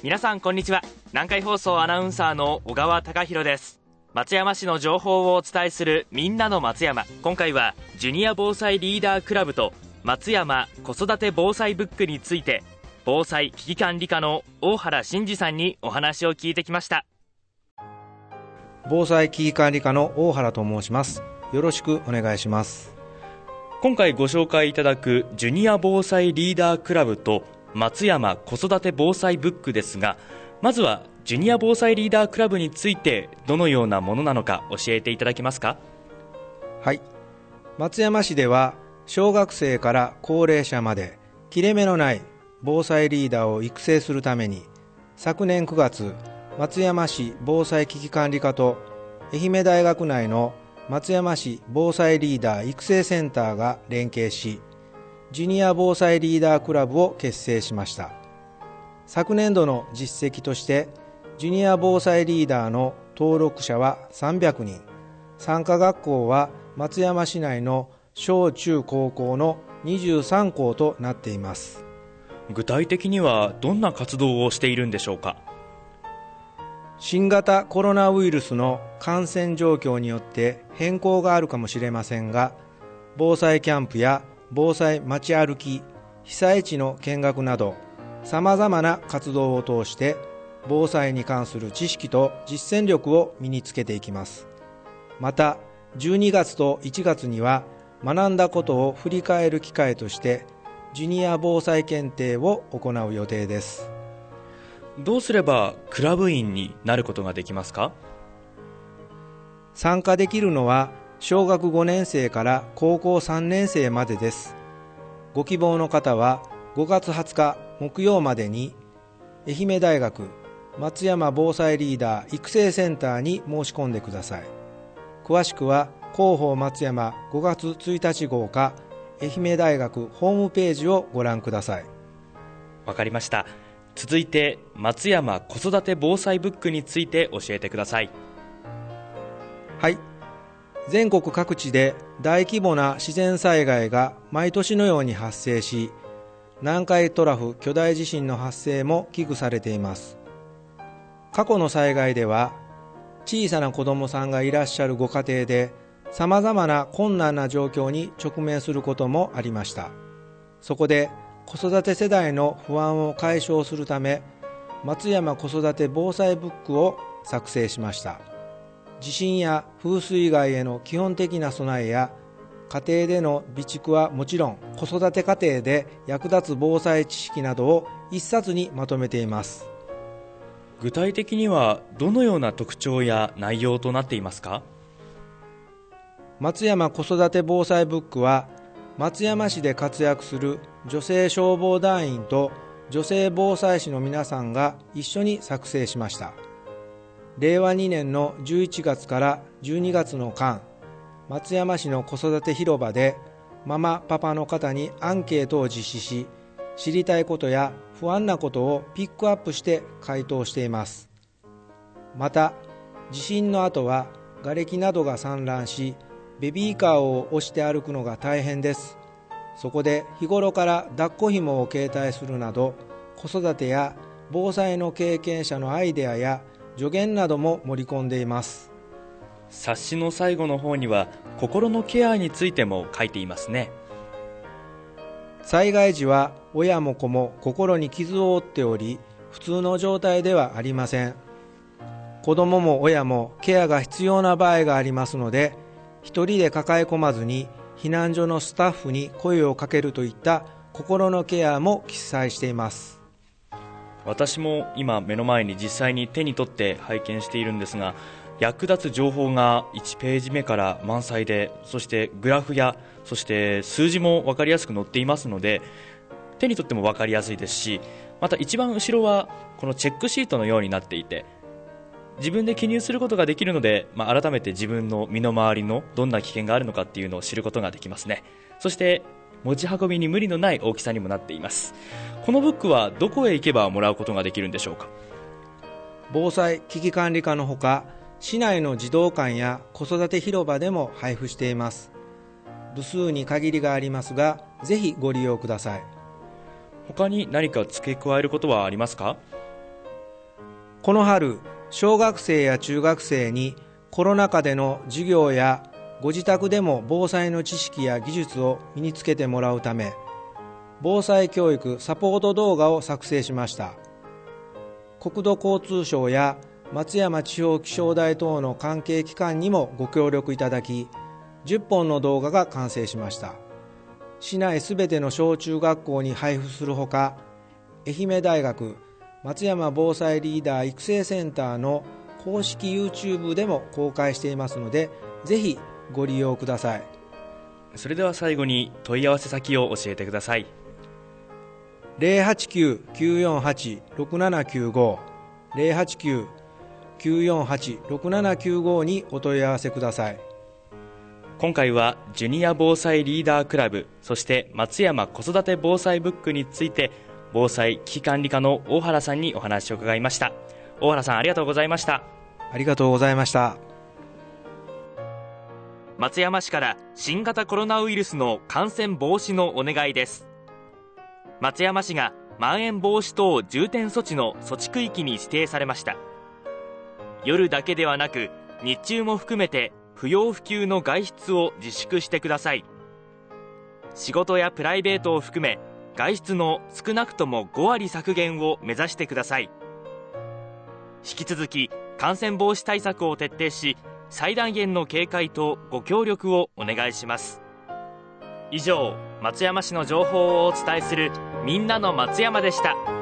皆さんこんにちは。南海放送アナウンサーの小川貴博です。松山市の情報をお伝えするみんなの松山。今回はジュニア防災リーダークラブと松山子育て防災ブックについて防災危機管理課の大原真二さんにお話を聞いてきました。防災危機管理課の大原と申します。よろしくお願いします。今回ご紹介いただくジュニア防災リーダークラブと松山子育て防災ブックですがまずはジュニア防災リーダークラブについてどのようなものなのか教えていただけますか？はい。松山市では小学生から高齢者まで切れ目のない防災リーダーを育成するために昨年9月松山市防災危機管理課と愛媛大学内の松山市防災リーダー育成センターが連携しジュニア防災リーダークラブを結成しました。昨年度の実績としてジュニア防災リーダーの登録者は300人参加学校は松山市内の小中高校の23校となっています。具体的にはどんな活動をしているんでしょうか？新型コロナウイルスの感染状況によって変更があるかもしれませんが防災キャンプや防災街歩き被災地の見学などさまざまな活動を通して防災に関する知識と実践力を身につけていきます。また12月と1月には学んだことを振り返る機会としてジュニア防災検定を行う予定です。どうすればクラブ員になることができますか？参加できるのは小学5年生から高校3年生までです。ご希望の方は5月20日木曜までに愛媛大学松山防災リーダー育成センターに申し込んでください。詳しくは広報松山5月1日号か愛媛大学ホームページをご覧ください。わかりました。続いて松山子育て防災ブックについて教えてください。はい全国各地で大規模な自然災害が毎年のように発生し南海トラフ巨大地震の発生も危惧されています。過去の災害では小さな子供さんがいらっしゃるご家庭でさまざまな困難な状況に直面することもありました。そこで子育て世代の不安を解消するため松山子育て防災ブックを作成しました。地震や風水害への基本的な備えや家庭での備蓄はもちろん子育て家庭で役立つ防災知識などを一冊にまとめています。具体的にはどのような特徴や内容となっていますか？松山子育て防災ブックは松山市で活躍する女性消防団員と女性防災士の皆さんが一緒に作成しました令和2年の11月から12月の間松山市の子育て広場でママパパの方にアンケートを実施し知りたいことや不安なことをピックアップして回答しています。また地震の後は瓦礫などが散乱しベビーカーを押して歩くのが大変です。そこで日頃から抱っこ紐を携帯するなど子育てや防災の経験者のアイデアや助言なども盛り込んでいます。冊子の最後の方には心のケアについても書いていますね。災害時は親も子も心に傷を負っており普通の状態ではありません。子供も親もケアが必要な場合がありますので一人で抱え込まずに避難所のスタッフに声をかけるといった心のケアも記載しています私も今目の前に実際に手に取って拝見しているんですが役立つ情報が1ページ目から満載でそしてグラフやそして数字も分かりやすく載っていますので手に取っても分かりやすいですしまた一番後ろはこのチェックシートのようになっていて自分で記入することができるので、まあ、改めて自分の身の回りのどんな危険があるのかっていうのを知ることができますね。そして持ち運びに無理のない大きさにもなっています。このブックはどこへ行けばもらうことができるんでしょうか？防災危機管理課のほか市内の児童館や子育て広場でも配布しています。部数に限りがありますがぜひご利用ください。他に何か付け加えることはありますか？この春小学生や中学生にコロナ禍での授業やご自宅でも防災の知識や技術を身につけてもらうため防災教育サポート動画を作成しました。国土交通省や松山地方気象台等の関係機関にもご協力いただき10本の動画が完成しました。市内すべての小中学校に配布するほか愛媛大学松山防災リーダー育成センターの公式 YouTube でも公開していますのでぜひご利用ください。それでは最後に問い合わせ先を教えてください。089-948-6795 089-948-6795にお問い合わせください。今回はジュニア防災リーダークラブそして松山子育て防災ブックについて防災危機管理課の大原さんにお話を伺いました。大原さんありがとうございました。ありがとうございました松山市から新型コロナウイルスの感染防止のお願いです。松山市がまん延防止等重点措置の措置区域に指定されました。夜だけではなく日中も含めて不要不急の外出を自粛してください。仕事やプライベートを含め外出の少なくとも5割削減を目指してください。引き続き感染防止対策を徹底し最大限の警戒とご協力をお願いします。以上松山市の情報をお伝えするみんなの松山でした。